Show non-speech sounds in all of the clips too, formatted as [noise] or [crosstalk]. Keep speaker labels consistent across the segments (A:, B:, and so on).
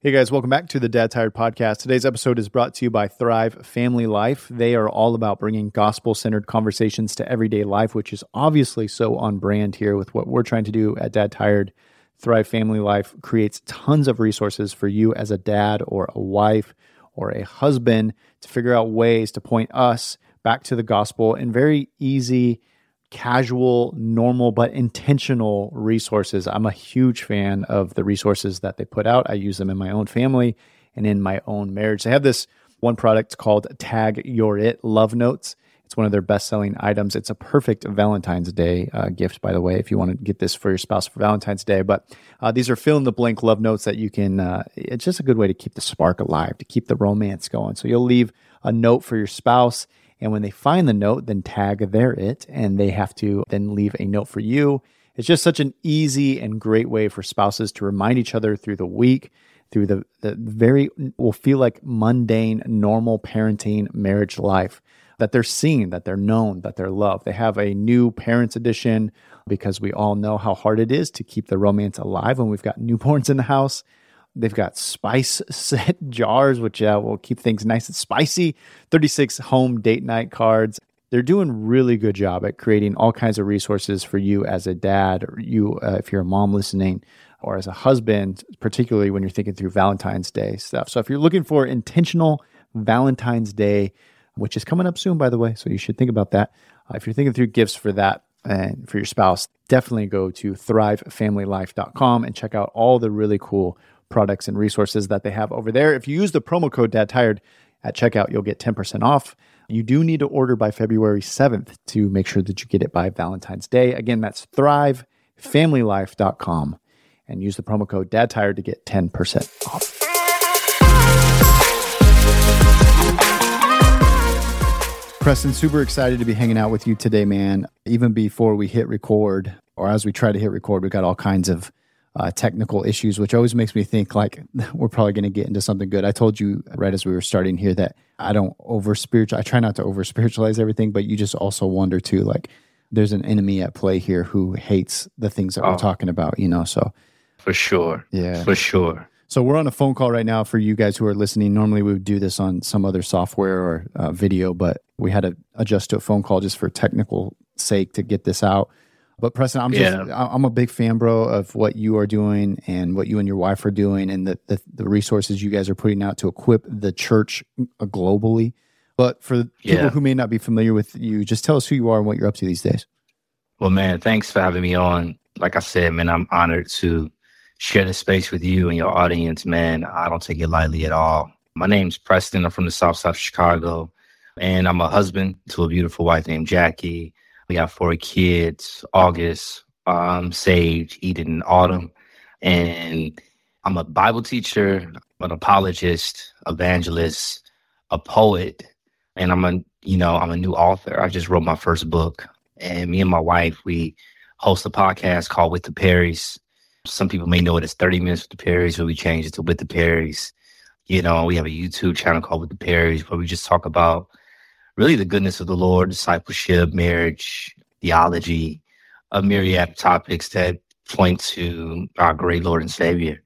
A: Hey guys, welcome back to the Dad Tired Podcast. Today's episode is brought to you by Thrive Family Life. They are all about bringing gospel centered conversations to everyday life, which is obviously so on brand here with what we're trying to do at Dad Tired. Thrive Family Life creates tons of resources for you as a dad or a wife or a husband to figure out ways to point us back to the gospel in very easy casual, normal, but intentional resources. I'm a huge fan of the resources that they put out. I use them in my own family and in my own marriage. They have this one product called Tag Your It Love Notes. It's one of their best selling items. It's a perfect Valentine's Day uh, gift, by the way, if you want to get this for your spouse for Valentine's Day. But uh, these are fill in the blank love notes that you can, uh, it's just a good way to keep the spark alive, to keep the romance going. So you'll leave a note for your spouse and when they find the note, then tag their it, and they have to then leave a note for you. It's just such an easy and great way for spouses to remind each other through the week, through the, the very, will feel like mundane, normal parenting marriage life that they're seen, that they're known, that they're loved. They have a new parents edition because we all know how hard it is to keep the romance alive when we've got [laughs] newborns in the house. They've got spice [laughs] set jars, which uh, will keep things nice and spicy. 36 home date night cards. They're doing really good job at creating all kinds of resources for you as a dad, or you uh, if you're a mom listening, or as a husband, particularly when you're thinking through Valentine's Day stuff. So if you're looking for intentional Valentine's Day, which is coming up soon, by the way, so you should think about that. Uh, if you're thinking through gifts for that and for your spouse, definitely go to thrivefamilylife.com and check out all the really cool products and resources that they have over there. If you use the promo code Dad Tired at checkout, you'll get 10% off. You do need to order by February 7th to make sure that you get it by Valentine's Day. Again, that's thrivefamilylife.com and use the promo code Dad Tired to get 10% off. Preston, super excited to be hanging out with you today, man. Even before we hit record, or as we try to hit record, we got all kinds of uh, technical issues, which always makes me think like [laughs] we're probably going to get into something good. I told you right as we were starting here that I don't over spiritual. I try not to over spiritualize everything, but you just also wonder too, like there's an enemy at play here who hates the things that oh, we're talking about, you know. So
B: for sure,
A: yeah,
B: for sure.
A: So we're on a phone call right now for you guys who are listening. Normally we would do this on some other software or uh, video, but we had to adjust to a phone call just for technical sake to get this out. But Preston, I'm just yeah. I'm a big fan, bro, of what you are doing and what you and your wife are doing, and the, the, the resources you guys are putting out to equip the church globally. But for yeah. people who may not be familiar with you, just tell us who you are and what you're up to these days.
B: Well, man, thanks for having me on. Like I said, man, I'm honored to share the space with you and your audience, man. I don't take it lightly at all. My name's Preston. I'm from the South Side of Chicago, and I'm a husband to a beautiful wife named Jackie. We got four kids August, um, Sage, Eden, Autumn. And I'm a Bible teacher, an apologist, evangelist, a poet, and I'm a you know I'm a new author. I just wrote my first book, and me and my wife we host a podcast called With the Perrys. Some people may know it as 30 Minutes with the Perrys, but we changed it to With the Perrys. You know, we have a YouTube channel called With the Perrys where we just talk about really the goodness of the Lord, discipleship, marriage, theology, a myriad of topics that point to our great Lord and Savior.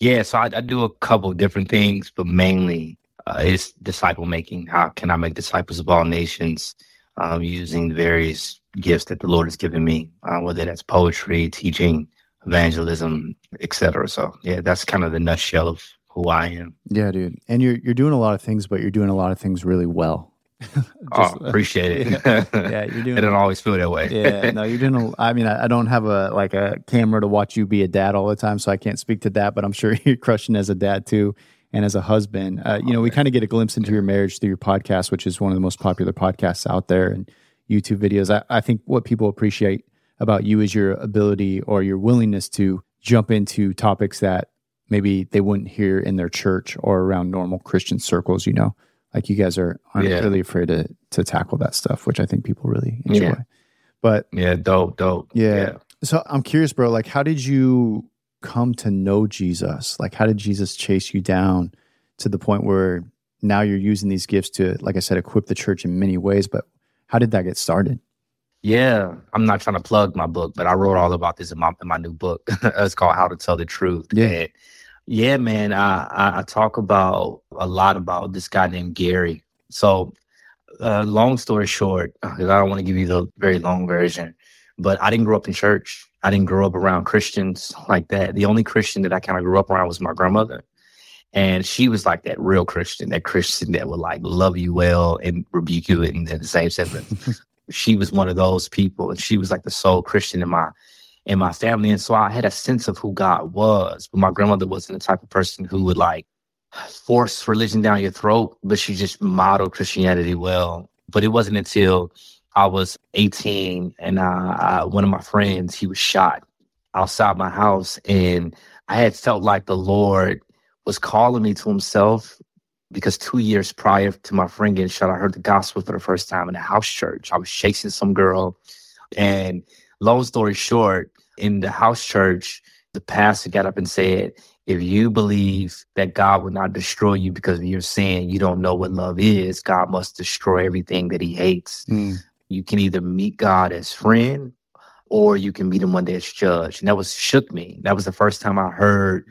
B: Yeah, so I, I do a couple different things, but mainly uh, it's disciple making. How can I make disciples of all nations um, using the various gifts that the Lord has given me, uh, whether that's poetry, teaching, evangelism, etc. So yeah, that's kind of the nutshell of who I am.
A: Yeah, dude. And you're you're doing a lot of things, but you're doing a lot of things really well. [laughs]
B: Just, oh, appreciate it.
A: yeah, yeah, you're [laughs] doing.
B: it don't always feel that way.
A: yeah, no, you're doing. A, I mean, I, I, don't have a like a camera to watch you be a dad all the time, so I can't speak to that. But I'm sure [laughs] you're crushing as a dad too, and as a husband. Uh, you know, we kind of get a glimpse into your marriage through your podcast, which is one of the most popular podcasts out there, and YouTube videos. I, I think what people appreciate about you is your ability or your willingness to jump into topics that maybe they wouldn't hear in their church or around normal Christian circles. You know like you guys are aren't yeah. really afraid to to tackle that stuff, which I think people really enjoy. Yeah. But
B: yeah, dope, dope.
A: Yeah. yeah. So I'm curious, bro. Like, how did you come to know Jesus? Like, how did Jesus chase you down to the point where now you're using these gifts to, like I said, equip the church in many ways? But how did that get started?
B: Yeah, I'm not trying to plug my book, but I wrote all about this in my in my new book. [laughs] it's called How to Tell the Truth. Yeah. And Yeah, man. I, I talk about a lot about this guy named Gary. So, uh, long story short, because I don't want to give you the very long version, but I didn't grow up in church. I didn't grow up around Christians like that. The only Christian that I kind of grew up around was my grandmother. And she was like that real Christian, that Christian that would like love you well and rebuke you in the same sentence. [laughs] she was one of those people, and she was like the sole Christian in my in my family. And so I had a sense of who God was. But my grandmother wasn't the type of person who would like force religion down your throat, but she just modeled Christianity well. But it wasn't until I was 18 and uh, one of my friends, he was shot outside my house. And I had felt like the Lord was calling me to himself because two years prior to my friend getting shot, I heard the gospel for the first time in a house church. I was chasing some girl. And long story short, in the house church, the pastor got up and said, if you believe that God will not destroy you because of your sin, you don't know what love is. God must destroy everything that he hates. Mm. You can either meet God as friend or you can meet him one day as judge. And that was shook me. That was the first time I heard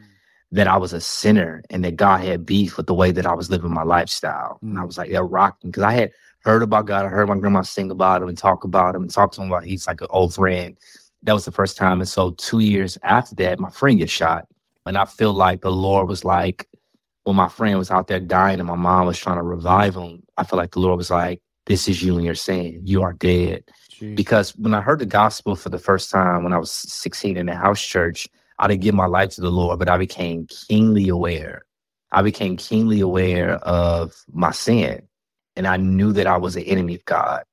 B: that I was a sinner and that God had beef with the way that I was living my lifestyle. And I was like, that rocked me because I had heard about God. I heard my grandma sing about him and talk about him and talk to him about he's like an old friend that was the first time. And so two years after that, my friend gets shot. And I feel like the Lord was like, when my friend was out there dying and my mom was trying to revive him, I feel like the Lord was like, This is you and your sin. You are dead. Jeez. Because when I heard the gospel for the first time when I was 16 in the house church, I didn't give my life to the Lord, but I became keenly aware. I became keenly aware of my sin. And I knew that I was an enemy of God.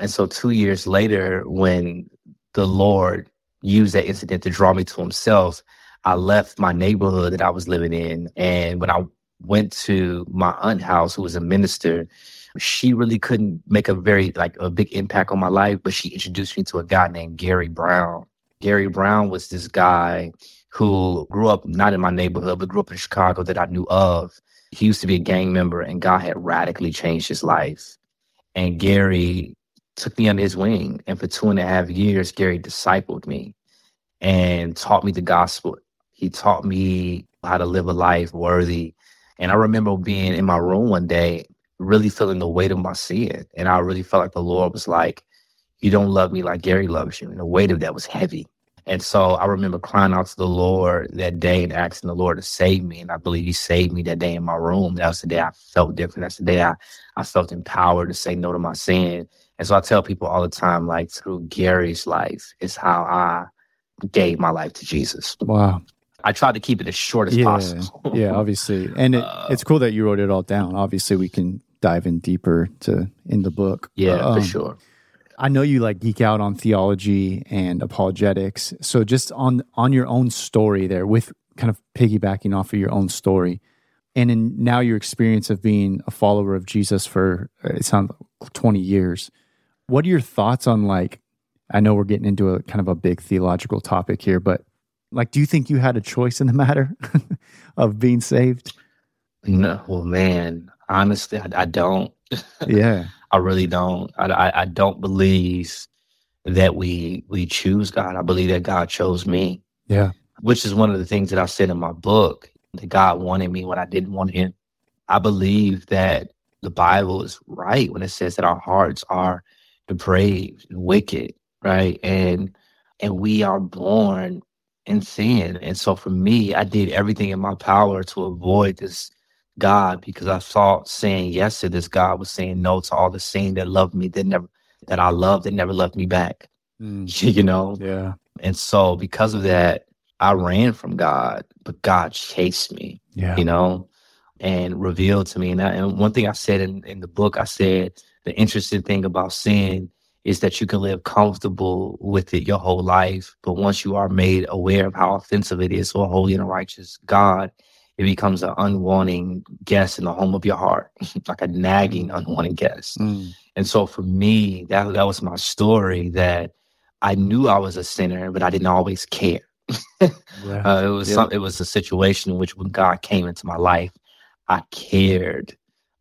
B: And so two years later, when the Lord used that incident to draw me to himself, I left my neighborhood that I was living in. And when I went to my aunt house, who was a minister, she really couldn't make a very like a big impact on my life, but she introduced me to a guy named Gary Brown. Gary Brown was this guy who grew up not in my neighborhood, but grew up in Chicago that I knew of. He used to be a gang member, and God had radically changed his life. And Gary took me under his wing. And for two and a half years, Gary discipled me and taught me the gospel. He taught me how to live a life worthy. And I remember being in my room one day, really feeling the weight of my sin. And I really felt like the Lord was like, You don't love me like Gary loves you. And the weight of that was heavy. And so I remember crying out to the Lord that day and asking the Lord to save me. And I believe He saved me that day in my room. That was the day I felt different. That's the day I, I felt empowered to say no to my sin and so I tell people all the time, like through Gary's life is how I gave my life to Jesus.
A: Wow.
B: I tried to keep it as short as
A: yeah,
B: possible.
A: yeah, obviously. And it, uh, it's cool that you wrote it all down. Obviously, we can dive in deeper to in the book.
B: Yeah, um, for sure.
A: I know you like geek out on theology and apologetics. So just on on your own story there with kind of piggybacking off of your own story and in now your experience of being a follower of Jesus for uh, it sounds like 20 years what are your thoughts on like I know we're getting into a kind of a big theological topic here, but like do you think you had a choice in the [laughs] matter of being saved?
B: No, well, man, honestly, I, I don't. [laughs]
A: Yeah,
B: I really don't. I, I, I don't believe that we we choose God. I believe that God chose me.
A: Yeah,
B: which is one of the things that I said in my book that God wanted me when I didn't want Him. I believe that the Bible is right when it says that our hearts are depraved and wicked, right? And and we are born in sin. And so for me, I did everything in my power to avoid this God because I thought saying yes to this God was saying no to all the sin that loved me that never that I loved that never loved me back. Mm. [laughs] you know?
A: Yeah.
B: And so because of that, I ran from God, but God chased me.
A: Yeah.
B: You know, and revealed to me. And, I, and one thing I said in, in the book, I said the interesting thing about sin is that you can live comfortable with it your whole life. But once you are made aware of how offensive it is to a holy and a righteous God, it becomes an unwanting guest in the home of your heart, [laughs] like a nagging, unwanted guest. Mm. And so for me, that, that was my story that I knew I was a sinner, but I didn't always care. [laughs] yeah. uh, it was yeah. some, it was a situation in which when God came into my life, I cared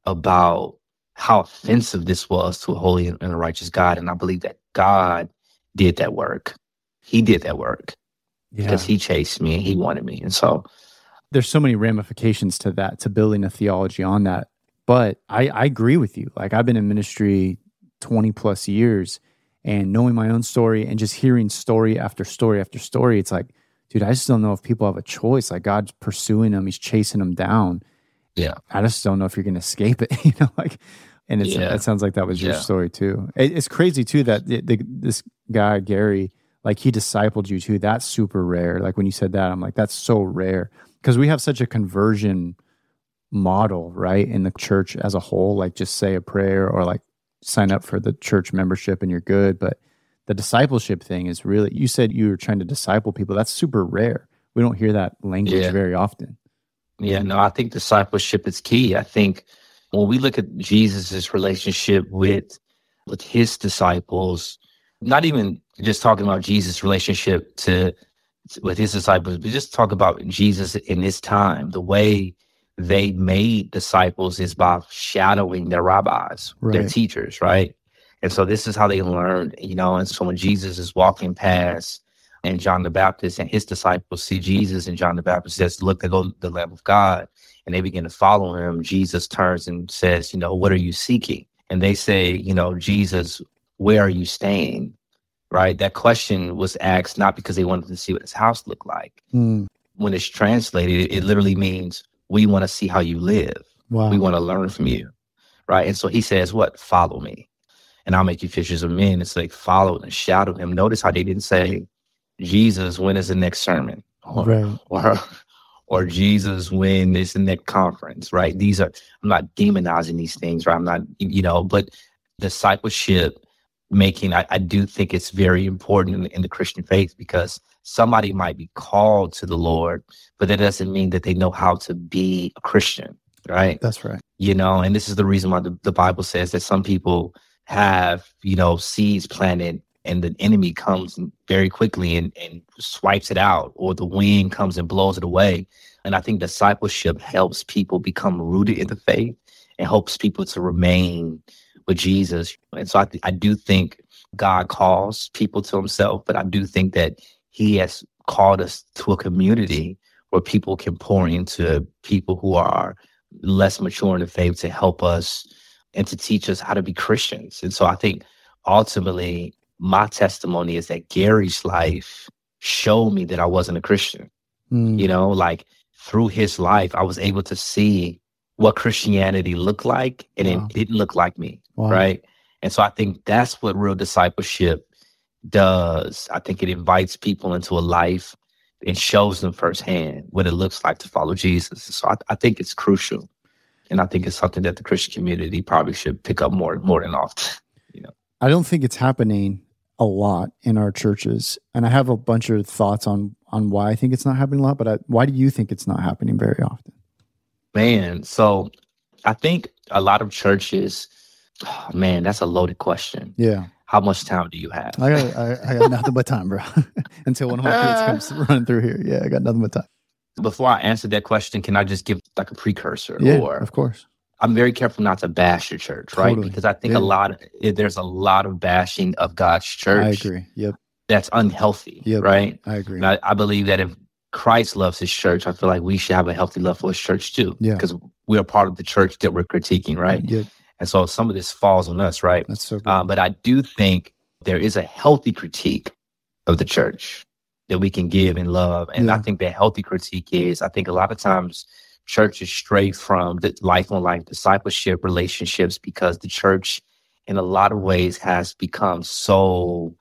B: about how offensive this was to a holy and a righteous God. And I believe that God did that work. He did that work yeah. because he chased me and he wanted me. And so
A: there's so many ramifications to that, to building a theology on that. But I, I agree with you. Like I've been in ministry 20 plus years and knowing my own story and just hearing story after story after story, it's like, dude, I just don't know if people have a choice. Like God's pursuing them, He's chasing them down.
B: Yeah.
A: I just don't know if you're going to escape it, [laughs] you know, like, and it's,
B: Yeah.
A: it sounds like that was your
B: Yeah.
A: story too. It, it's crazy too that the, the, this guy, Gary, like he discipled you too. That's super rare. Like when you said that, I'm like, that's so rare because we have such a conversion model, right? In the church as a whole, like just say a prayer or like sign up for the church membership and you're good. But the discipleship thing is really, you said you were trying to disciple people. That's super rare. We don't hear that language
B: Yeah.
A: very often.
B: Yeah, no, I think discipleship is key. I think when we look at Jesus's relationship with with his disciples, not even just talking about Jesus' relationship to with his disciples, but just talk about Jesus in his time. The way they made disciples is by shadowing their rabbis, their teachers, right? And so this is how they learned, you know. And so when Jesus is walking past and John the Baptist and his disciples see Jesus, and John the Baptist says, Look, there go the Lamb of God. And they begin to follow him. Jesus turns and says, You know, what are you seeking? And they say, You know, Jesus, where are you staying? Right? That question was asked not because they wanted to see what his house looked like.
A: Mm,
B: When it's translated, it literally means, We want to see how you live.
A: Wow.
B: we want to learn from you right? And so he says what? Follow me and i'll make you fishers of men. It's like follow and shadow him. Notice how they didn't say jesus when is the next sermon? Or,
A: right.
B: or or jesus when is the next conference? Right? These are i'm not demonizing these things right? I'm not you know but discipleship making i, I do think it's very important in, in the christian faith because somebody might be called to the lord but that doesn't mean that they know how to be a christian right
A: That's right.
B: you know and this is the reason why the, the bible says that some people have you know seeds planted and the enemy comes very quickly and, and swipes it out or the wind comes and blows it away and i think discipleship helps people become rooted in the faith and helps people to remain with jesus and so i, th- I do think god calls people to himself but i do think that he has called us to a community where people can pour into people who are less mature in the faith to help us and to teach us how to be Christians. And so I think ultimately my testimony is that Gary's life showed me that I wasn't a Christian.
A: Mm,
B: You know, like through his life, I was able to see what Christianity looked like and
A: Wow.
B: it didn't look like me.
A: wow.
B: Right. And so I think that's what real discipleship does. I think it invites people into a life and shows them firsthand what it looks like to follow Jesus. So I, I think it's crucial. And I think it's something that the Christian community probably should pick up more more than often.
A: You know, I don't think it's happening a lot in our churches, and I have a bunch of thoughts on on why I think it's not happening a lot. But I, why do you think it's not happening very often?
B: Man, so I think a lot of churches, oh, [sighs] man, that's a loaded question.
A: Yeah,
B: How much time do you have?
A: I got I, I got nothing but time, bro. [laughs] Until one of my kids comes [laughs] running through here, yeah, I got nothing but time.
B: Before I answer that question, can I just give like a precursor?
A: Yeah,
B: or
A: of course.
B: I'm very careful not to bash the church, right?
A: Totally.
B: Because I think
A: Yeah.
B: a lot eh, there's a lot of bashing of God's church
A: I agree. Yep,
B: that's unhealthy,
A: Yep.
B: right?
A: I agree.
B: And I, I believe that if Christ loves his church, I feel like we should have a healthy love for his church too.
A: Yeah.
B: Because we are part of the church that we're critiquing, right?
A: Yeah,
B: And so some of this falls on us, right?
A: that's so good.
B: Uh, but I do think there is a healthy critique of the church that we can give and love. And I think that healthy critique is, I think a lot of times churches stray from the life on life discipleship relationships because the church, in a lot of ways, has become so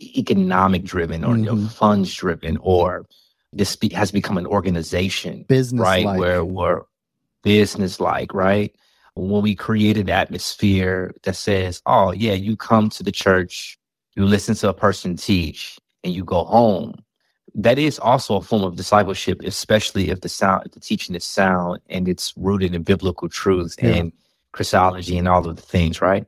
B: economic driven or you know,
A: Mhm.
B: funds driven or this be, has become an organization
A: Business
B: right where we're business like right? When we create an atmosphere that says oh yeah you come to the church you listen to a person teach and you go home. That is also a form of discipleship especially if the sound if the teaching is sound and it's rooted in biblical truth
A: Yeah.
B: and christology and all of the things right?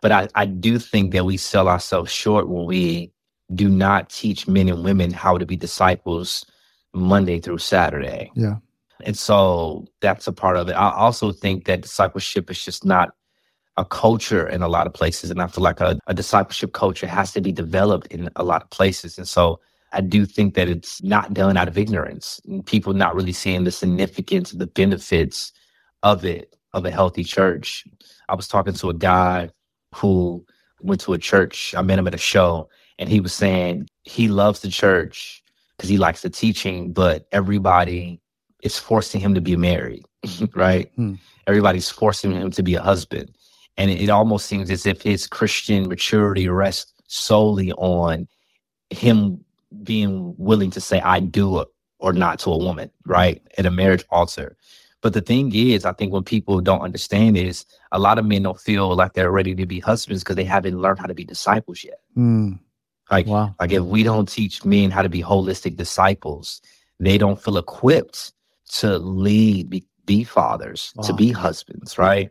B: But I, I do think that we sell ourselves short when we do not teach men and women how to be disciples monday through saturday
A: Yeah.
B: and so that's a part of it. I also think that discipleship is just not a culture in a lot of places. And I feel like a, a discipleship culture has to be developed in a lot of places. And so I do think that it's not done out of ignorance. People not really seeing the significance, of the benefits of it, of a healthy church. I was talking to a guy who went to a church. I met him at a show, and he was saying he loves the church because he likes the teaching, but everybody is forcing him to be married, [laughs] right? Hmm. Everybody's forcing him to be a husband. And it almost seems as if his Christian maturity rests solely on him being willing to say, I do it or not to a woman, right? At a marriage altar. But the thing is, I think when people don't understand is a lot of men don't feel like they're ready to be husbands because they haven't learned how to be disciples yet. Mm. Like, wow. like if we don't teach men how to be holistic disciples, they don't feel equipped to lead, be, be fathers, wow. to be husbands, right?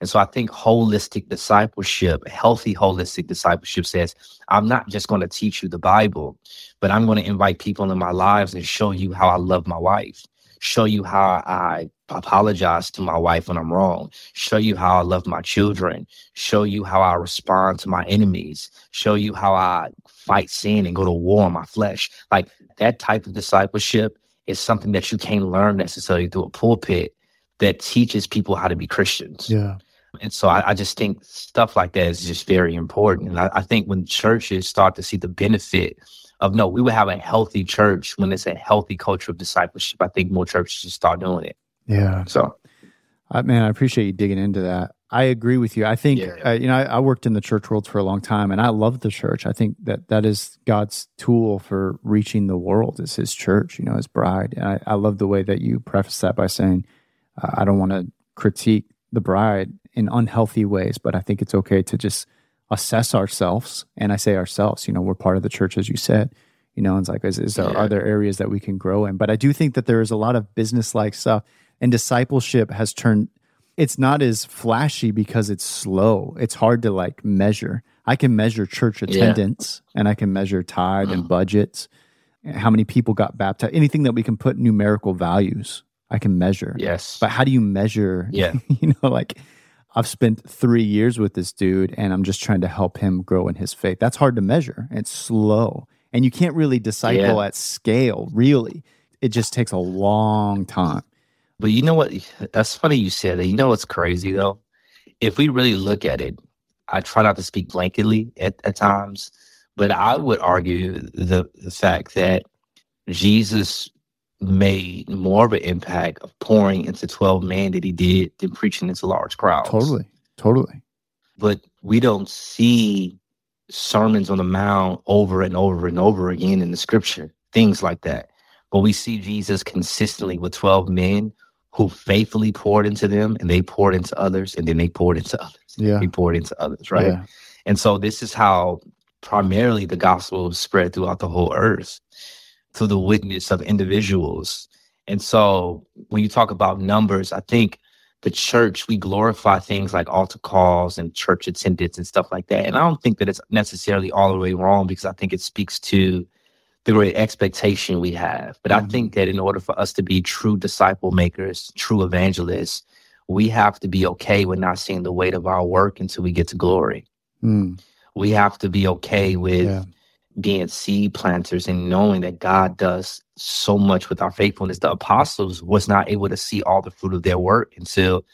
B: And so I think holistic discipleship, healthy holistic discipleship says, I'm not just going to teach you the Bible, but I'm going to invite people in my lives and show you how I love my wife, show you how I apologize to my wife when I'm wrong, show you how I love my children, show you how I respond to my enemies, show you how I fight sin and go to war on my flesh. Like that type of discipleship is something that you can't learn necessarily through a pulpit that teaches people how to be Christians.
A: Yeah.
B: And so I, I, just think stuff like that is just very important. And I, I, think when churches start to see the benefit of no, we would have a healthy church when it's a healthy culture of discipleship. I think more churches should start doing it.
A: Yeah.
B: So,
A: uh, man, I appreciate you digging into that. I agree with you. I think yeah. Uh, you know I, I, worked in the church world for a long time, and I love the church. I think that that is God's tool for reaching the world. Is His church, you know, His bride. And I, I love the way that you preface that by saying, uh, "I don't want to critique the bride in unhealthy ways, but I think it's okay to just assess ourselves. And I say ourselves, you know, we're part of the church, as you said. You know, and it's like, is, is there, yeah. are there areas that we can grow in? But I do think that there is a lot of business like stuff, and discipleship has turned. It's not as flashy because it's slow. It's hard to like measure. I can measure church attendance, yeah. and I can measure tithe and mm. budgets, how many people got baptized, anything that we can put numerical values I can measure.
B: Yes.
A: But how do you measure?
B: Yeah. [laughs]
A: you know, like I've spent three years with this dude and I'm just trying to help him grow in his faith. That's hard to measure. It's slow. And you can't really disciple yeah. at scale, really. It just takes a long time.
B: But you know what? That's funny you said that. You know what's crazy though? If we really look at it, I try not to speak blanketly at, at times, but I would argue the, the fact that Jesus made more of an impact of pouring into 12 men that he did than preaching into large crowds.
A: Totally. Totally.
B: But we don't see sermons on the mount over and over and over again in the scripture, things like that. But we see Jesus consistently with 12 men who faithfully poured into them and they poured into others and then they poured into others.
A: Yeah.
B: He poured into others, right? Yeah. And so this is how primarily the gospel spread throughout the whole earth to the witness of individuals. And so when you talk about numbers, I think the church, we glorify things like altar calls and church attendance and stuff like that. And I don't think that it's necessarily all the way wrong because I think it speaks to the great expectation we have. But mm-hmm. I think that in order for us to be true disciple makers, true evangelists, we have to be okay with not seeing the weight of our work until we get to glory. Mm. We have to be okay with yeah being seed planters and knowing that God does so much with our faithfulness. The apostles was not able to see all the fruit of their work until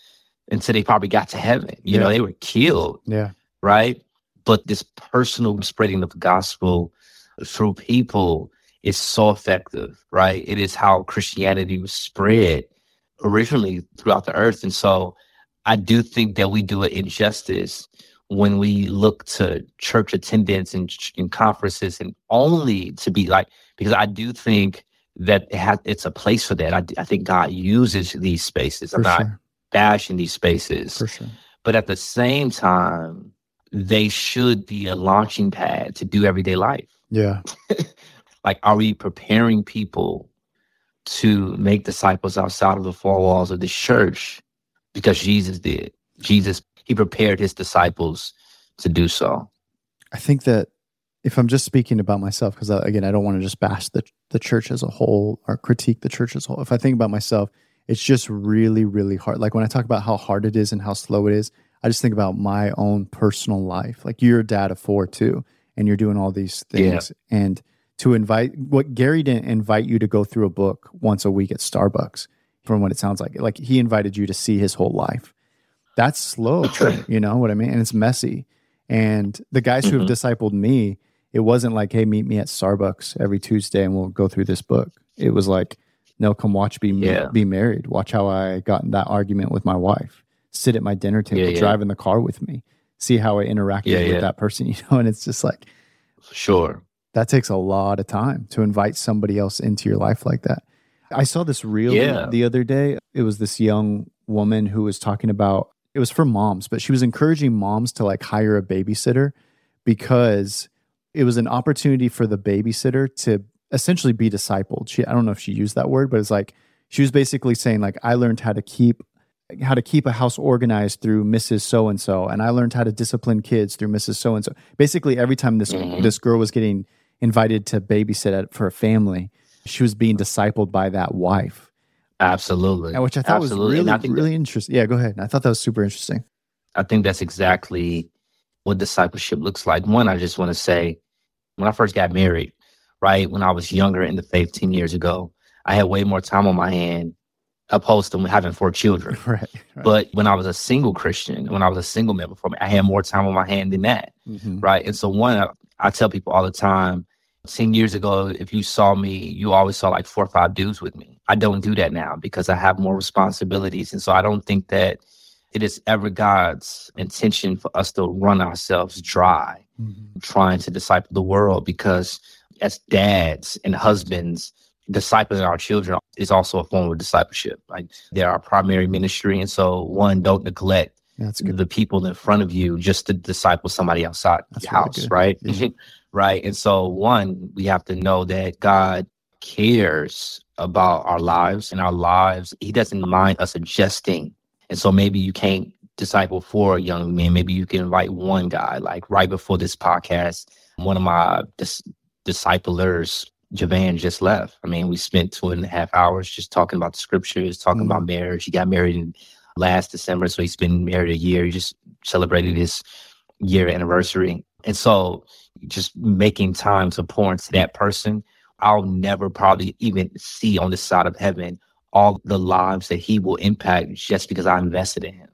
B: until they probably got to heaven. You yeah. know, they were killed.
A: Yeah.
B: Right. But this personal spreading of the gospel through people is so effective, right? It is how Christianity was spread originally throughout the earth. And so I do think that we do an injustice when we look to church attendance and, in conferences and only to be like because I do think that it has it's a place for that. I, I think God uses these spaces. For I'm not sure. bashing these spaces,
A: sure.
B: But at the same time, they should be a launching pad to do everyday life.
A: Yeah. [laughs]
B: like, are we preparing people to make disciples outside of the four walls of the church because Jesus did? Jesus he prepared his disciples to do so.
A: I think that if I'm just speaking about myself, because again, I don't want to just bash the, the church as a whole or critique the church as a whole. If I think about myself, it's just really, really hard. Like when I talk about how hard it is and how slow it is, I just think about my own personal life. Like you're a dad of four too, and you're doing all these things. Yeah. And to invite what Gary didn't invite you to go through a book once a week at Starbucks, from what it sounds like. Like he invited you to see his whole life. That's slow, [laughs] you know what I mean? And it's messy. And the guys mm-hmm. who have mm-hmm. discipled me, it wasn't like, hey, meet me at Starbucks every Tuesday and we'll go through this book. It was like, no, come watch be yeah. be married. Watch how I got in that argument with my wife. Sit at my dinner table, yeah, yeah. drive in the car with me. See how I interacted with that person, [laughs] you know. And it's just like,
B: sure,
A: that takes a lot of time to invite somebody else into your life like that. I saw this reel the other day. It was this young woman who was talking about it was for moms, but she was encouraging moms to like hire a babysitter because it was an opportunity for the babysitter to essentially be discipled. She I don't know if she used that word, but it's like she was basically saying like I learned how to keep how to keep a house organized through Mrs. So and so, and I learned how to discipline kids through Mrs. So and so. Basically, every time this mm-hmm. this girl was getting invited to babysit at, for a family, she was being discipled by that wife.
B: Absolutely,
A: which I thought Absolutely. was really really that, interesting. Yeah, go ahead. I thought that was super interesting.
B: I think that's exactly what discipleship looks like. One, I just want to say, when I first got married, right when I was younger in the faith ten years ago, I had way more time on my hand opposed to having four children. [laughs] Right, right, But when I was a single Christian, when I was a single man before me, I had more time on my hand than that. Mm-hmm. Right. And so one, I, I, tell people all the time, 10 years ago, if you saw me, you always saw like four or five dudes with me. I don't do that now because I have more responsibilities. And so I don't think that it is ever God's intention for us to run ourselves dry, mm-hmm. trying to disciple the world because as dads and husbands, discipling our children is also a form of discipleship. Like they're our primary ministry. And so one, don't neglect the people in front of you just to disciple somebody outside That's your house, right? Yeah. [laughs] right. And so one, we have to know that God cares about our lives and our lives. He doesn't mind us adjusting. And so maybe you can't disciple four young men. Maybe you can invite one guy. Like right before this podcast, one of my dis- disciplers Javan just left. I mean, we spent two and a half hours just talking about the scriptures, talking mm-hmm. about marriage. He got married in last December, so he's been married a year. He just celebrated his year anniversary. And so just making time to pour into that person, I'll never probably even see on this side of heaven all the lives that he will impact just because I invested in him.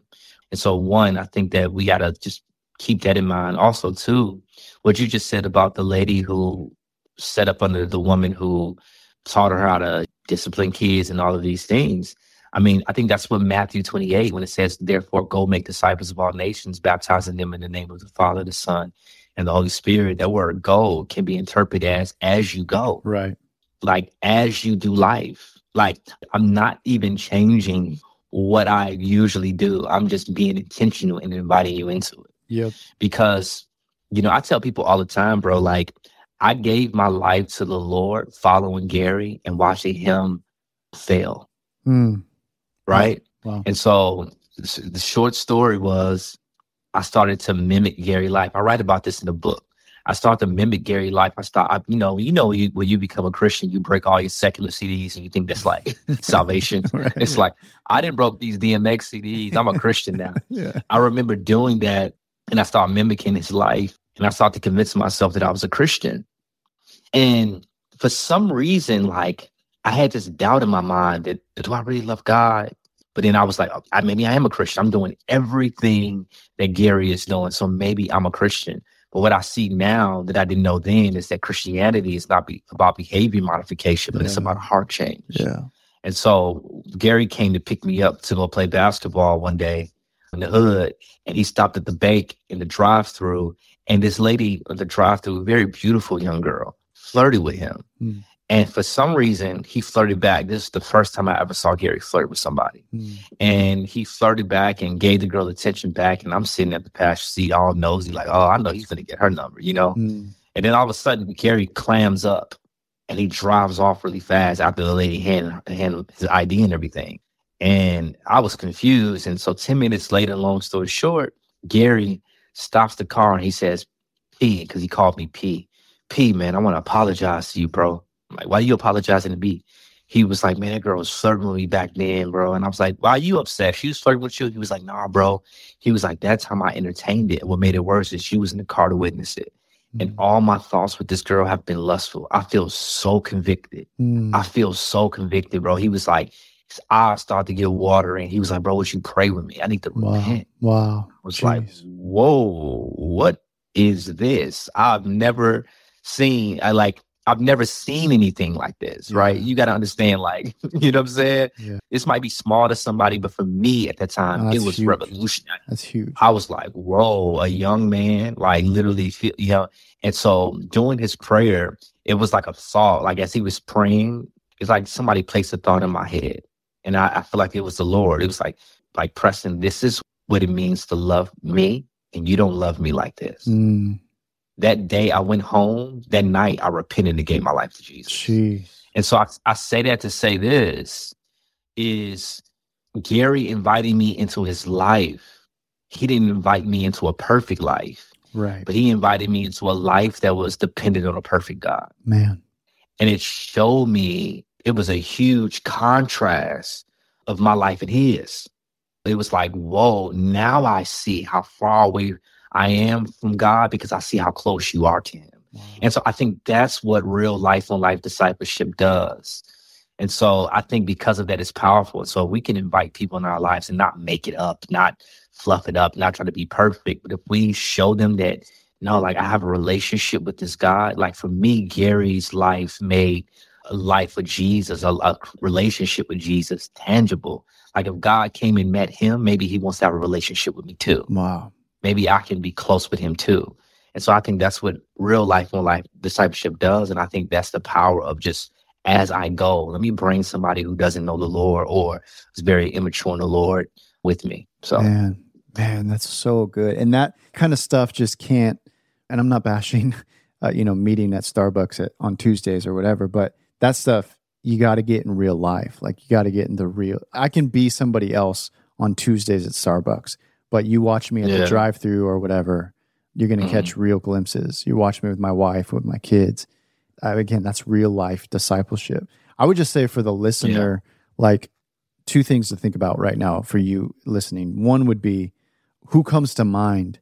B: And so one, I think that we gotta just keep that in mind. Also, too, what you just said about the lady who set up under the woman who taught her how to discipline kids and all of these things. I mean, I think that's what Matthew 28, when it says, therefore, go make disciples of all nations, baptizing them in the name of the Father, the Son, and the Holy Spirit. That word go can be interpreted as as you go.
A: Right.
B: Like as you do life. Like I'm not even changing what I usually do. I'm just being intentional and inviting you into it.
A: Yep.
B: Because, you know, I tell people all the time, bro, like I gave my life to the Lord following Gary and watching him fail. Mm. Right. Wow. And so the short story was I started to mimic Gary life. I write about this in the book. I started to mimic Gary life. I start, I, you know, you know, you, when you become a Christian, you break all your secular CDs and you think that's like [laughs] salvation. right. It's like I didn't broke these DMX CDs. I'm a Christian now. [laughs] yeah. I remember doing that, and I started mimicking his life, and I started to convince myself that I was a Christian. And for some reason, like I had this doubt in my mind that do I really love God? But then I was like, I, maybe I am a Christian. I'm doing everything that Gary is doing. So maybe I'm a Christian. But what I see now that I didn't know then is that Christianity is not be, about behavior modification, but yeah. it's about heart change.
A: Yeah.
B: And so Gary came to pick me up to go play basketball one day in the hood, and he stopped at the bank in the drive-through, and this lady at the drive-through, a very beautiful young girl, flirted with him. Mm. And for some reason, he flirted back. This is the first time I ever saw Gary flirt with somebody. Mm. And he flirted back and gave the girl attention back. And I'm sitting at the passenger seat, all nosy, like, oh, I know he's going to get her number, you know? Mm. And then all of a sudden, Gary clams up and he drives off really fast after the lady hand, hand his ID and everything. And I was confused. And so 10 minutes later, long story short, Gary stops the car and he says, P, because he called me P. P, man, I want to apologize to you, bro. I'm like, why are you apologizing to me? He was like, man, that girl was flirting with me back then, bro. And I was like, why are you upset? She was flirting with you. He was like, nah, bro. He was like, that time I entertained it. What made it worse is she was in the car to witness it. and all my thoughts with this girl have been lustful. I feel so convicted.
A: Mm.
B: I feel so convicted, bro. He was like, his eyes started to get watering. He was like, bro, would you pray with me? I need to
A: Wow.
B: repent.
A: Wow.
B: I was like, whoa, what is this? I've never seen, I like, I've never seen anything like this, right? You got to understand, like, [laughs] you know what I'm saying?
A: Yeah.
B: This might be small to somebody, but for me at that time,
A: Oh,
B: it was
A: huge.
B: revolutionary.
A: That's huge.
B: I was like, whoa, a young man, like literally, feel, you know. And so during his prayer, it was like a thought, like as he was praying, it's like somebody placed a thought in my head. And I, I feel like it was the Lord. It was like, like Preston, this is what it means to love me, and you don't love me like this.
A: Mm.
B: That day I went home, that night I repented and gave my life to Jesus.
A: Jeez.
B: And so I, I say that to say this is Gary inviting me into his life. He didn't invite me into a perfect life,
A: Right.
B: but he invited me into a life that was dependent on a perfect God.
A: Man.
B: And it showed me it was a huge contrast of my life and his. It was like, whoa, now I see how far away I am from God because I see how close you are to him. And so I think that's what real life on life discipleship does. And so I think because of that, it's powerful. So we can invite people in our lives and not make it up, not fluff it up, not try to be perfect. But if we show them that, no, like I have a relationship with this God, like for me, Gary's life made a life with Jesus, a, a relationship with Jesus tangible. Like if God came and met him, maybe he wants to have a relationship with me too
A: Wow.
B: Maybe I can be close with him too. And so I think that's what real life on life discipleship does. And I think that's the power of just as I go, let me bring somebody who doesn't know the Lord or is very immature in the Lord with me. So
A: Man, man, that's so good. And that kind of stuff just can't. And I'm not bashing, [laughs] uh, you know, meeting at Starbucks at, on Tuesdays or whatever, but that stuff you got to get in real life. Like you got to get in the real. I can be somebody else on Tuesdays at Starbucks, but you watch me at the drive-through or whatever, you're going to
B: Mhm.
A: catch real glimpses. You watch me with my wife, with my kids. Uh, again, that's real life discipleship. I would just say for the listener, like two things to think about right now for you listening. One would be who comes to mind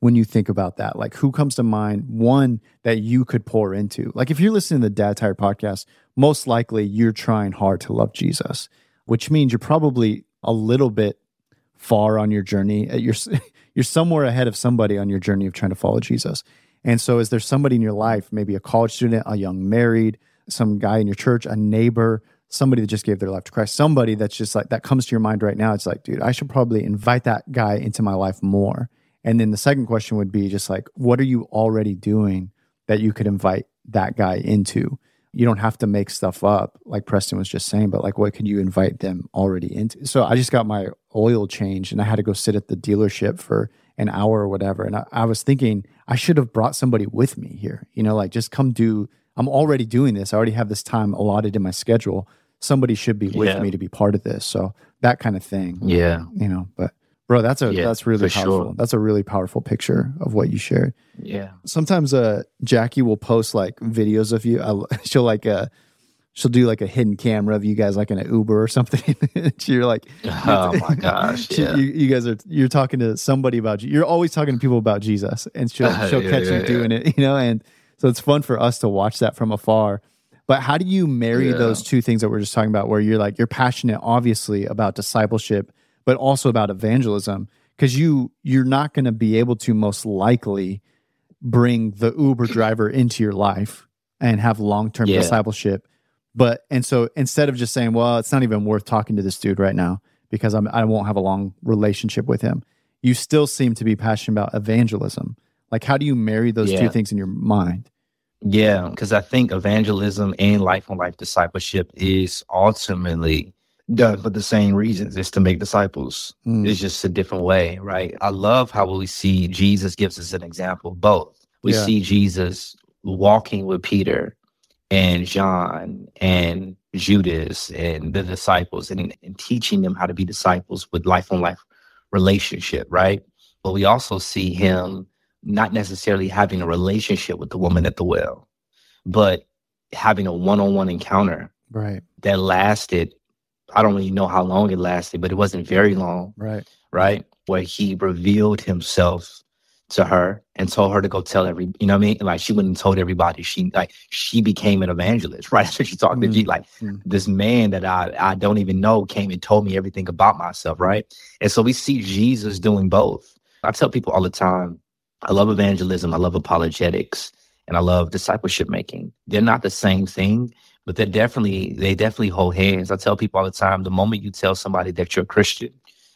A: when you think about that? Like who comes to mind one that you could pour into? Like if you're listening to the Dad Tired podcast, most likely you're trying hard to love Jesus, which means you're probably a little bit far on your journey. Uh, You're [laughs] you're somewhere ahead of somebody on your journey of trying to follow Jesus. And so is there somebody in your life, maybe a college student, a young married, some guy in your church, a neighbor, somebody that just gave their life to Christ, somebody that's just like that comes to your mind right now. It's like, dude, I should probably invite that guy into my life more. And then the second question would be just like, what are you already doing that you could invite that guy into? You don't have to make stuff up, like Preston was just saying, but like, what could you invite them already into? So I just got my oil changed and I had to go sit at the dealership for an hour or whatever. And I, I was thinking, I should have brought somebody with me here, you know, like just come do, I'm already doing this. I already have this time allotted in my schedule. Somebody should be with
B: Yeah.
A: me to be part of this. So that kind of thing
B: yeah,
A: you know but bro that's a
B: Yeah,
A: that's really powerful
B: sure.
A: that's a really powerful picture of what you shared.
B: Yeah,
A: sometimes uh jackie will post like videos of you. I, [laughs] she'll like uh she'll do like a hidden camera of you guys like in an uber or [laughs] something. You're like [laughs]
B: Oh my gosh, yeah.
A: you, you guys are you're talking to somebody about you you're always talking to people about jesus and she'll she'll
B: Yeah,
A: catch
B: yeah,
A: you doing it you know? And so it's fun for us to watch that from afar. But how do you marry those two things that we're just talking about where you're like you're passionate obviously about discipleship but also about evangelism because you you're not going to be able to most likely bring the uber driver into your life and have long-term
B: Yeah.
A: discipleship. But and so instead of just saying well it's not even worth talking to this dude right now because I'm, i won't have a long relationship with him you still seem to be passionate about evangelism. Like how do you marry those two things in your mind?
B: Yeah, because I think evangelism and life on life discipleship is ultimately done for the same reasons. It's to make disciples.
A: Mm.
B: It's just a different way, right? I love how we see Jesus gives us an example of both. We
A: Yeah.
B: see Jesus walking with Peter and John and Judas and the disciples and, and teaching them how to be disciples with life on life relationship, right? But we also see him not necessarily having a relationship with the woman at the well, but having a one on one encounter
A: right
B: that lasted. I don't really know how long it lasted, but it wasn't very long,
A: right
B: right? Where he revealed himself to her and told her to go tell every, you know what I mean? Like she went and told everybody. She like she became an evangelist [laughs] right after she talked mm-hmm. to G. Like mm-hmm. this man that I I don't even know came and told me everything about myself, right? And so we see Jesus doing both. I tell people all the time, I love evangelism, I love apologetics, and I love discipleship making. They're not the same thing, but they're definitely they definitely hold hands. I tell people all the time, the moment you tell somebody that you're a Christian,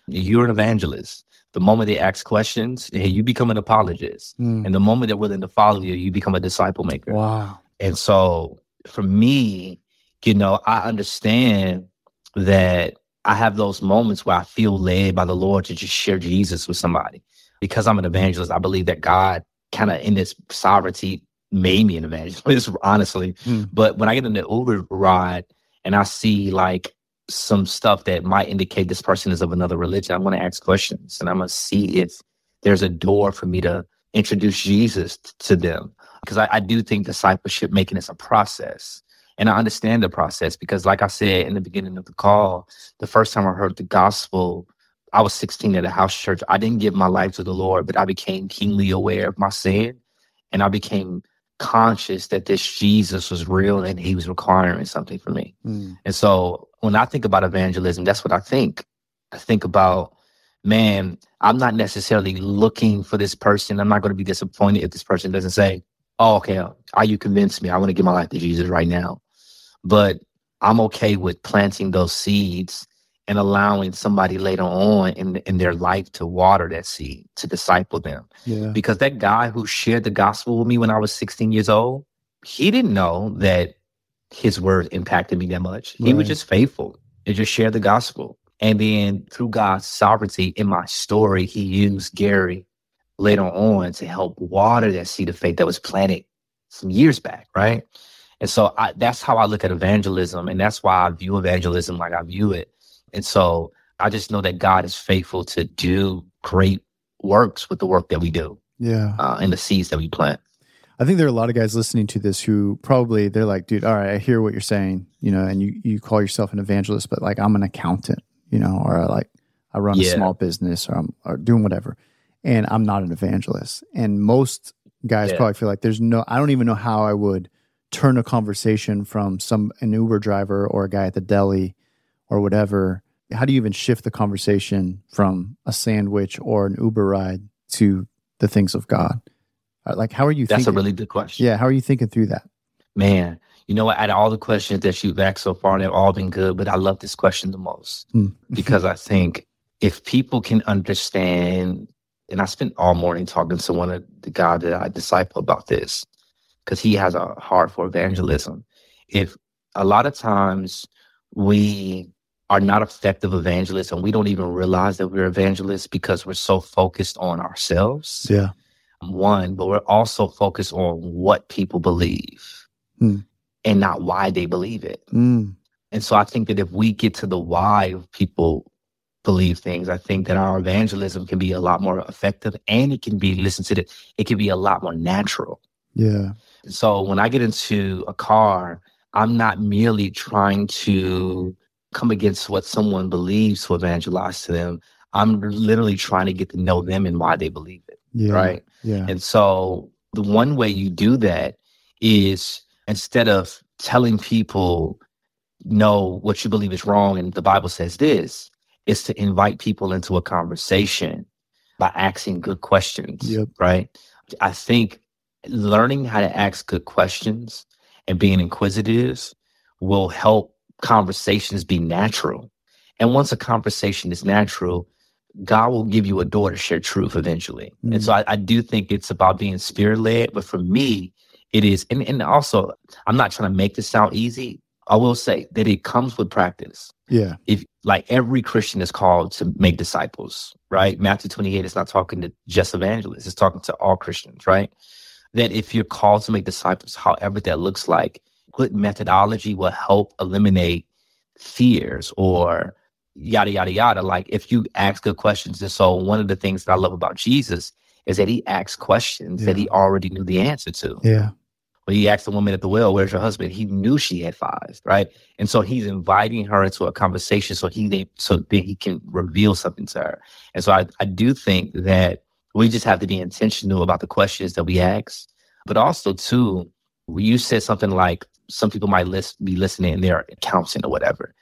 B: you're an evangelist the moment they ask questions, you become an apologist. Mm. And the moment they're willing to follow you, you become a disciple maker.
A: Wow.
B: And so for me, you know, I understand that I have those moments where I feel led by the Lord to just share Jesus with somebody. Because I'm an evangelist, I believe that God kind of in this sovereignty made me an evangelist, [laughs] honestly. Mm. But when I get in the Uber ride and I see like some stuff that might indicate this person is of another religion, I'm going to ask questions and I'm going to see if there's a door for me to introduce Jesus to them. Because I, I do think discipleship making is a process. And I understand the process because, like I said in the beginning of the call, the first time I heard the gospel, I was 16 at a house church. I didn't give my life to the Lord, but I became keenly aware of my sin. And I became conscious that this Jesus was real and he was requiring something from me. Mm. And so when I think about evangelism, that's what I think. I think about, man, I'm not necessarily looking for this person. I'm not going to be disappointed if this person doesn't say, oh, okay, are you convinced me? I want to give my life to Jesus right now. But I'm okay with planting those seeds and allowing somebody later on in in their life to water that seed to disciple them yeah. because that guy who shared the gospel with me when i was 16 years old he didn't know that his word impacted me that much right. he was just faithful and just shared the gospel and then through god's sovereignty in my story he used gary later on to help water that seed of faith that was planted some years back right and so I, that's how i look at evangelism and that's why i view evangelism like i view it and so I just know that God is faithful to do great works with the work that we do.
A: Yeah.
B: Uh, and the seeds that we plant.
A: I think there are a lot of guys listening to this who probably they're like, dude, all right, I hear what you're saying, you know, and you you call yourself an evangelist, but like I'm an accountant, you know, or like I run yeah. a small business or I'm or doing whatever, and I'm not an evangelist. And most guys yeah. probably feel like there's no, I don't even know how I would turn a conversation from some an Uber driver or a guy at the deli or whatever, how do you even shift the conversation from a sandwich or an Uber ride to the things of God? Uh, like, how are you?
B: That's
A: thinking?
B: a really good question.
A: Yeah, how are you thinking through that?
B: Man, you know what? Out of all the questions that you've asked so far, they've all been good, but I love this question the most mm. because I think if people can understand, and I spent all morning talking to one of the guys that I disciple about this because he has a heart for evangelism. If a lot of times we are not effective evangelists and we don't even realize that we're evangelists because we're so focused on ourselves.
A: Yeah.
B: One, but we're also focused on what people believe mm. and not why they believe it. Mm. And so I think that if we get to the why of people believe things, I think that our evangelism can be a lot more effective and it can be, listen to it, it can be a lot more natural.
A: Yeah.
B: So when I get into a car, I'm not merely trying to come against what someone believes to evangelize to them. I'm literally trying to get to know them and why they believe it.
A: Yeah,
B: right.
A: Yeah.
B: And so the one way you do that is instead of telling people, no, what you believe is wrong and the Bible says this, is to invite people into a conversation by asking good questions.
A: Yep.
B: Right. I think learning how to ask good questions and being inquisitive will help conversations be natural. And once a conversation is natural, God will give you a door to share truth eventually. Mm-hmm. And so mm. I, I, do think it's about being spirit led. But for me, it is, and, and also, I'm not trying to make this sound easy. I will say that it comes with practice.
A: Yeah.
B: If like every Christian is called to make disciples, right? Matthew 28 is not talking to just evangelists, it's talking to all Christians, right? That if you're called to make disciples, however that looks like, good methodology will help eliminate fears or yada yada yada. Like if you ask good questions, and so one of the things that I love about Jesus is that he asks questions yeah. that he already knew the answer to.
A: Yeah.
B: When he asked the woman at the well, "Where's your husband?" He knew she had five, right? And so he's inviting her into a conversation so he so that he can reveal something to her. And so I, I do think that We just have to be intentional about the questions that we ask. But also, too, you said something like some people might list, be listening and they're accountant or whatever,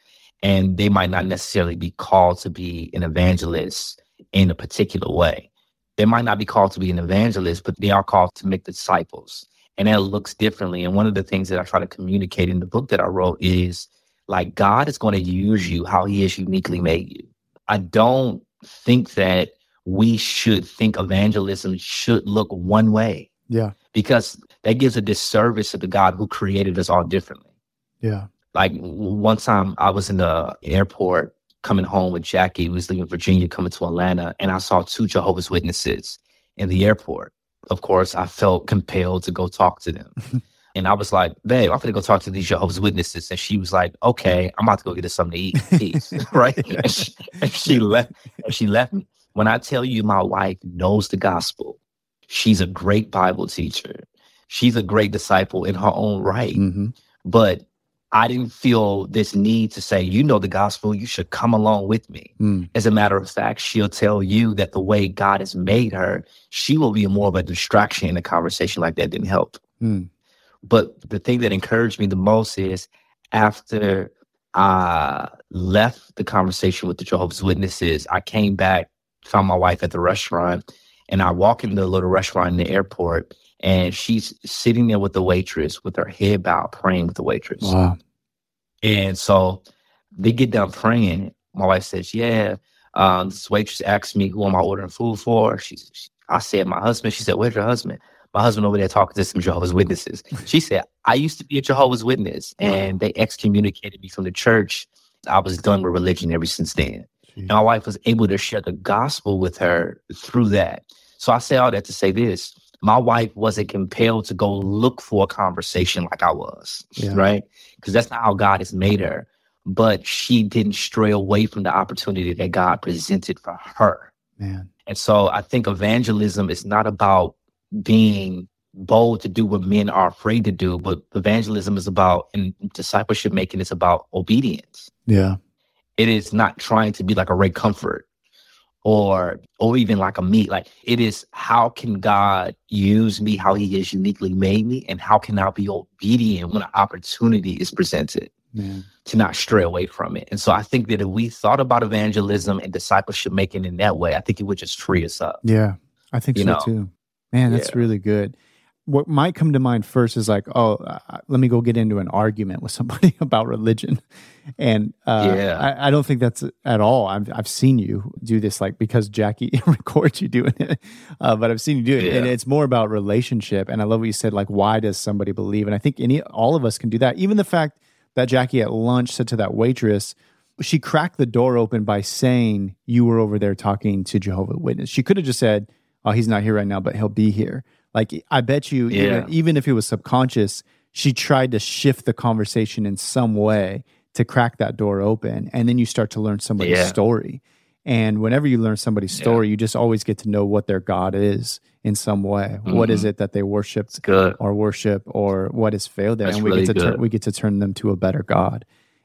B: and they might not necessarily be called to be an evangelist in a particular way. They might not be called to be an evangelist, but they are called to make disciples. And that looks differently. And one of the things that I try to communicate in the book that I wrote is like God is going to use you how he has uniquely made you. I don't think that we should think evangelism should look one way.
A: Yeah.
B: Because that gives a disservice to the God who created us all differently.
A: Yeah.
B: Like one time I was in the airport coming home with Jackie, who was leaving Virginia, coming to Atlanta, and I saw two Jehovah's Witnesses in the airport. Of course, I felt compelled to go talk to them. [laughs] and I was like, babe, I'm gonna go talk to these Jehovah's Witnesses. And she was like, okay, I'm about to go get us something to eat. [laughs] Peace. [laughs] right. And she, and she left and she left me. When I tell you my wife knows the gospel, she's a great Bible teacher. She's a great disciple in her own right.
A: Mm-hmm.
B: But I didn't feel this need to say, you know, the gospel, you should come along with me.
A: Mm.
B: As a matter of fact, she'll tell you that the way God has made her, she will be more of a distraction in a conversation like that didn't help.
A: Mm.
B: But the thing that encouraged me the most is after I left the conversation with the Jehovah's Witnesses, I came back, found my wife at the restaurant, and I walk into the little restaurant in the airport, and she's sitting there with the waitress with her head bowed, praying with the waitress.
A: Wow.
B: And so they get done praying. My wife says, "Yeah." Um, this waitress asked me who am I ordering food for. She, she, I said, "My husband." She said, "Where's your husband?" My husband over there talking to some Jehovah's Witnesses. She said, "I used to be a Jehovah's Witness, and they excommunicated me from the church. I was done with religion ever since then." And my wife was able to share the gospel with her through that. So I say all that to say this my wife wasn't compelled to go look for a conversation like I was,
A: Yeah.
B: right? Because that's not how God has made her. But she didn't stray away from the opportunity that God presented for her.
A: Man.
B: And so I think evangelism is not about being bold to do what men are afraid to do, but evangelism is about, and discipleship making is about obedience
A: Yeah.
B: it is not trying to be like a Ray Comfort or or even like a me. Like it is how can God use me how he has uniquely made me and how can I be obedient when an opportunity is presented
A: Man.
B: to not stray away from it. And so I think that if we thought about evangelism and discipleship making in that way, I think it would just free us up.
A: Yeah. I think
B: You
A: so
B: know?
A: too. Man, that's
B: Yeah.
A: really good. What might come to mind first is like, oh, uh, let me go get into an argument with somebody [laughs] about religion, and uh,
B: Yeah.
A: I, I don't think that's at all. I've I've seen you do this, like because Jackie [laughs] records you doing it, uh, but I've seen you do it, and it's more about relationship. And I love what you said, like, why does somebody believe? And I think any all of us can do that. Even the fact that Jackie at lunch said to that waitress, she cracked the door open by saying you were over there talking to Jehovah Witness. She could have just said, "Oh, he's not here right now, but he'll be here." Like I bet you,
B: Yeah.
A: even, even if it was subconscious, she tried to shift the conversation in some way to crack that door open, and then you start to learn somebody's
B: Yeah.
A: story. And whenever you learn somebody's
B: Yeah.
A: story, you just always get to know what their God is in some way. What is
B: Mhm.
A: it that they worship or worship or what has failed there and we
B: really
A: get to turn, we get to turn them to a better god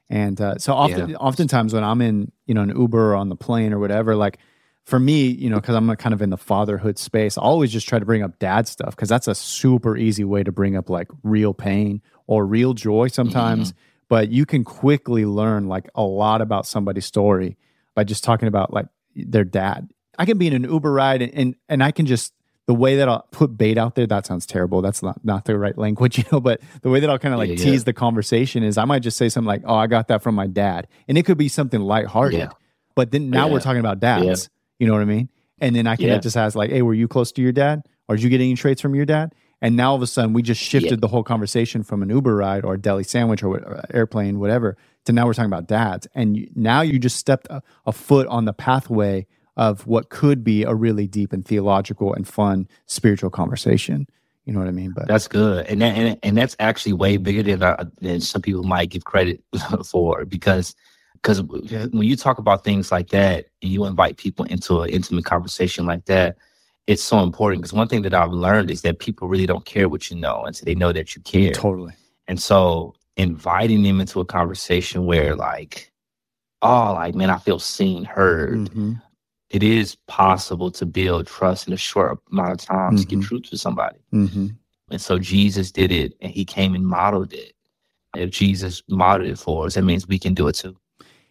A: and uh, so often oftentimes when i'm in you know an uber or on the plane or whatever like for me you know because i'm kind of in the fatherhood space i always just try to bring up dad stuff because that's a super easy way to bring up like real pain or real joy sometimes but you can quickly learn like a lot about somebody's story by just talking about like their dad i can be in an uber ride and and, and i can just the way that I'll put bait out there, that sounds terrible. That's not, not the right language, [laughs] you know, but the way that I'll kind of like
B: Yeah, yeah.
A: tease the conversation is I might just say something like, Oh, I got that from my dad. And it could be something lighthearted.
B: Yeah.
A: But then now we're talking about dads. You know what I mean? And then I can
B: Yeah.
A: just ask, like, hey, were you close to your dad? Or did you get any traits from your dad? And now all of a sudden we just shifted
B: Yeah.
A: the whole conversation from an Uber ride or a deli sandwich or, or airplane, whatever, to now we're talking about dads. And you, now you just stepped a, a foot on the pathway of what could be a really deep and theological and fun spiritual conversation. You know what I mean? But
B: That's good, and that, and, and that's actually way bigger than uh, than some people might give credit [laughs] for because because when you talk about things like that and you invite people into an intimate conversation like that, it's so important. Because one thing that I've learned is that people really don't care what you know until they know that you care,
A: totally.
B: and so inviting them into a conversation where like, oh, like man, I feel seen, heard.
A: Mhm.
B: it is possible to build trust in a short amount of time to get
A: Mhm.
B: truth to somebody.
A: Mm-hmm.
B: And so Jesus did it and he came and modeled it. If Jesus modeled it for us, that means we can do it too.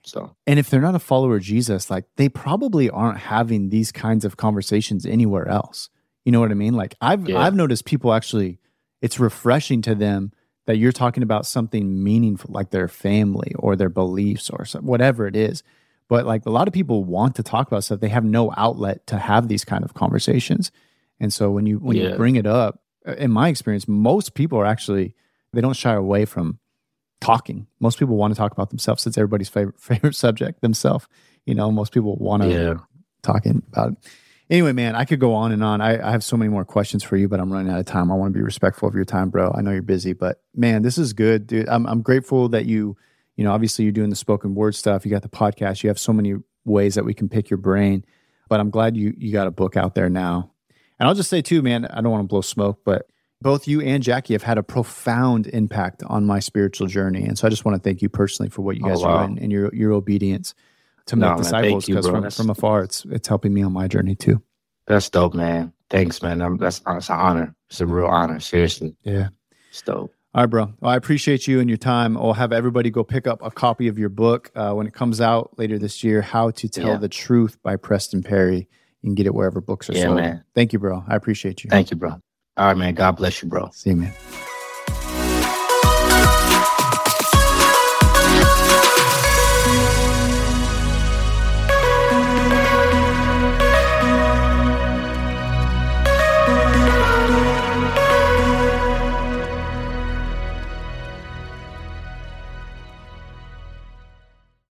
B: So
A: And if they're not a follower of Jesus, like they probably aren't having these kinds of conversations anywhere else. You know what I mean? Like I've
B: Yeah.
A: I've noticed people actually it's refreshing to them that you're talking about something meaningful like their family or their beliefs or some, whatever it is. But like a lot of people want to talk about stuff, they have no outlet to have these kind of conversations. And so when you when you bring it up, uh, in my experience, most people are actually they don't shy away from talking. Most people want to talk about themselves. It's everybody's favorite [laughs] favorite subject, themselves. You know, most people want to
B: yeah.
A: talking about it. Anyway, man, I could go on and on. I, I have so many more questions for you, but I'm running out of time. I want to be respectful of your time, bro. I know you're busy, but man, this is good, dude. I'm I'm grateful that you, you know, obviously you're doing the spoken word stuff. You got the podcast. You have so many ways that we can pick your brain. But I'm glad you you got a book out there now. And I'll just say too, man, I don't want to blow smoke, but both you and Jackie have had a profound impact on my spiritual journey. And so I just want to thank you personally for what you
B: Oh,
A: guys
B: wow.
A: are doing and your your obedience to
B: No,
A: make
B: man,
A: disciples because from, from afar it's it's helping me on my journey too.
B: That's dope, man. Thanks, man. I'm, that's, that's an honor. It's a real honor. Seriously.
A: Yeah.
B: It's dope.
A: All right, bro. Well, I appreciate you and your time. I'll have everybody go pick up a copy of your book uh, when it comes out later this year, How to Tell
B: Yeah.
A: the Truth by Preston Perry. You can get it wherever books are
B: Yeah,
A: sold.
B: man.
A: Thank you, bro. I appreciate you.
B: Thank you, bro. All right, man. God bless you, bro.
A: See you, man.